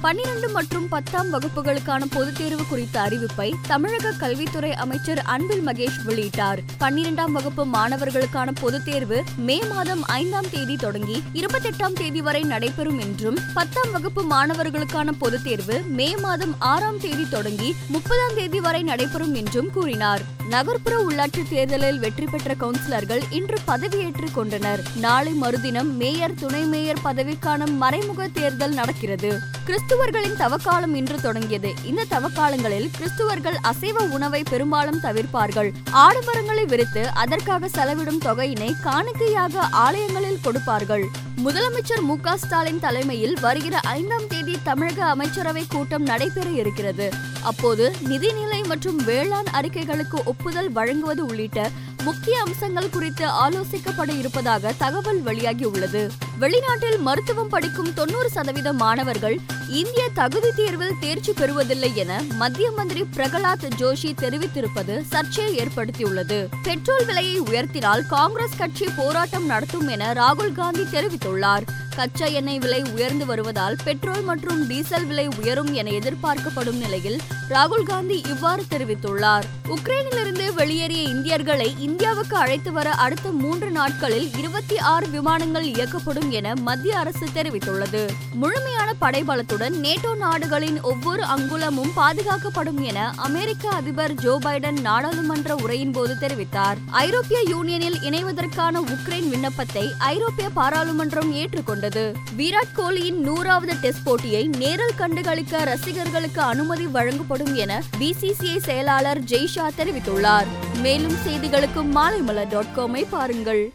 பன்னிரண்டு மற்றும் பத்தாம் வகுப்புகளுக்கான பொதுத் தேர்வு குறித்த அறிவிப்பை தமிழக கல்வித்துறை அமைச்சர் அன்பில் மகேஷ் வெளியிட்டார். பன்னிரெண்டாம் வகுப்பு மாணவர்களுக்கான பொதுத் தேர்வு மே மாதம் ஐந்தாம் தேதி தொடங்கி இருபத்தெட்டாம் தேதி வரை நடைபெறும் என்றும் பத்தாம் வகுப்பு மாணவர்களுக்கான பொதுத் தேர்வு மே மாதம் ஆறாம் தேதி தொடங்கி முப்பதாம் தேதி வரை நடைபெறும் என்றும் கூறினார். நகர்ப்புற உள்ளாட்சி தேர்தலில் வெற்றி பெற்ற கவுன்சிலர்கள் இன்று பதவியேற்றுக் கொண்டனர். நாளை மறுதினம் மேயர் துணை மேயர் பதவிக்கான மறைமுக தேர்தல் நடக்கிறது. கிறிஸ்துவர்களின் தவக்காலம் இன்று தொடங்கியது. இந்த தவக்காலங்களில் கிறிஸ்துவர்கள் அசைவ உணவை பெரும்பாலும் தவிர்ப்பார்கள். ஆடம்பரங்களை விரித்து அதற்காக செலவிடும் தொகையினை காணிக்கையாக ஆலயங்களில் கொடுப்பார்கள். முதலமைச்சர் மு ஸ்டாலின் தலைமையில் வருகிற ஐந்தாம் தேதி தமிழக அமைச்சரவை கூட்டம் நடைபெற இருக்கிறது. அப்போது நிதிநிலை மற்றும் வேளாண் அறிக்கைகளுக்கு ஒப்புதல் வழங்குவது உள்ளிட்ட முக்கிய அம்சங்கள் குறித்து ஆலோசிக்கப்பட இருப்பதாக தகவல் வெளியாகியுள்ளது. வெளிநாட்டில் மருத்துவம் படிக்கும் தொண்ணூறு சதவீத மாணவர்கள் இந்திய தகுதி தேர்வில் தேர்ச்சி பெறுவதில்லை என மத்திய மந்திரி பிரகலாத் ஜோஷி தெரிவித்திருப்பது சர்ச்சையை ஏற்படுத்தியுள்ளது. பெட்ரோல் விலையை உயர்த்தினால் காங்கிரஸ் கட்சி போராட்டம் நடத்தும் என ராகுல் காந்தி தெரிவித்துள்ளார். கச்சா எண்ணெய் விலை உயர்ந்து வருவதால் பெட்ரோல் மற்றும் டீசல் விலை உயரும் என எதிர்பார்க்கப்படும் நிலையில் ராகுல் காந்தி இவ்வாறு தெரிவித்துள்ளார். உக்ரைனிலிருந்து வெளியேறிய இந்தியர்களை இந்தியாவுக்கு அழைத்து வர அடுத்த மூன்று நாட்களில் இருபத்தி ஆறு விமானங்கள் இயக்கப்படும் என மத்திய அரசு தெரிவித்துள்ளது. முழுமையான படைபலத்துடன் நேட்டோ நாடுகளின் ஒவ்வொரு அங்குலமும் பாதுகாக்கப்படும் என அமெரிக்க அதிபர் ஜோ பைடன் நாடாளுமன்ற உரையின் போது தெரிவித்தார். ஐரோப்பிய யூனியனில் இணைவதற்கான உக்ரைன் விண்ணப்பத்தை ஐரோப்பிய பாராளுமன்றம் ஏற்றுக்கொண்டது. கொண்டது. விராட் கோலியின் நூறாவது டெஸ்ட் போட்டியை நேரில் கண்டுகளிக்க ரசிகர்களுக்கு அனுமதி வழங்கப்படும் என பிசிசிஐ செயலாளர் ஜெய்ஷா தெரிவித்துள்ளார். மேலும் செய்திகளுக்கு மாலைமலர் டாட் காமை பாருங்கள்.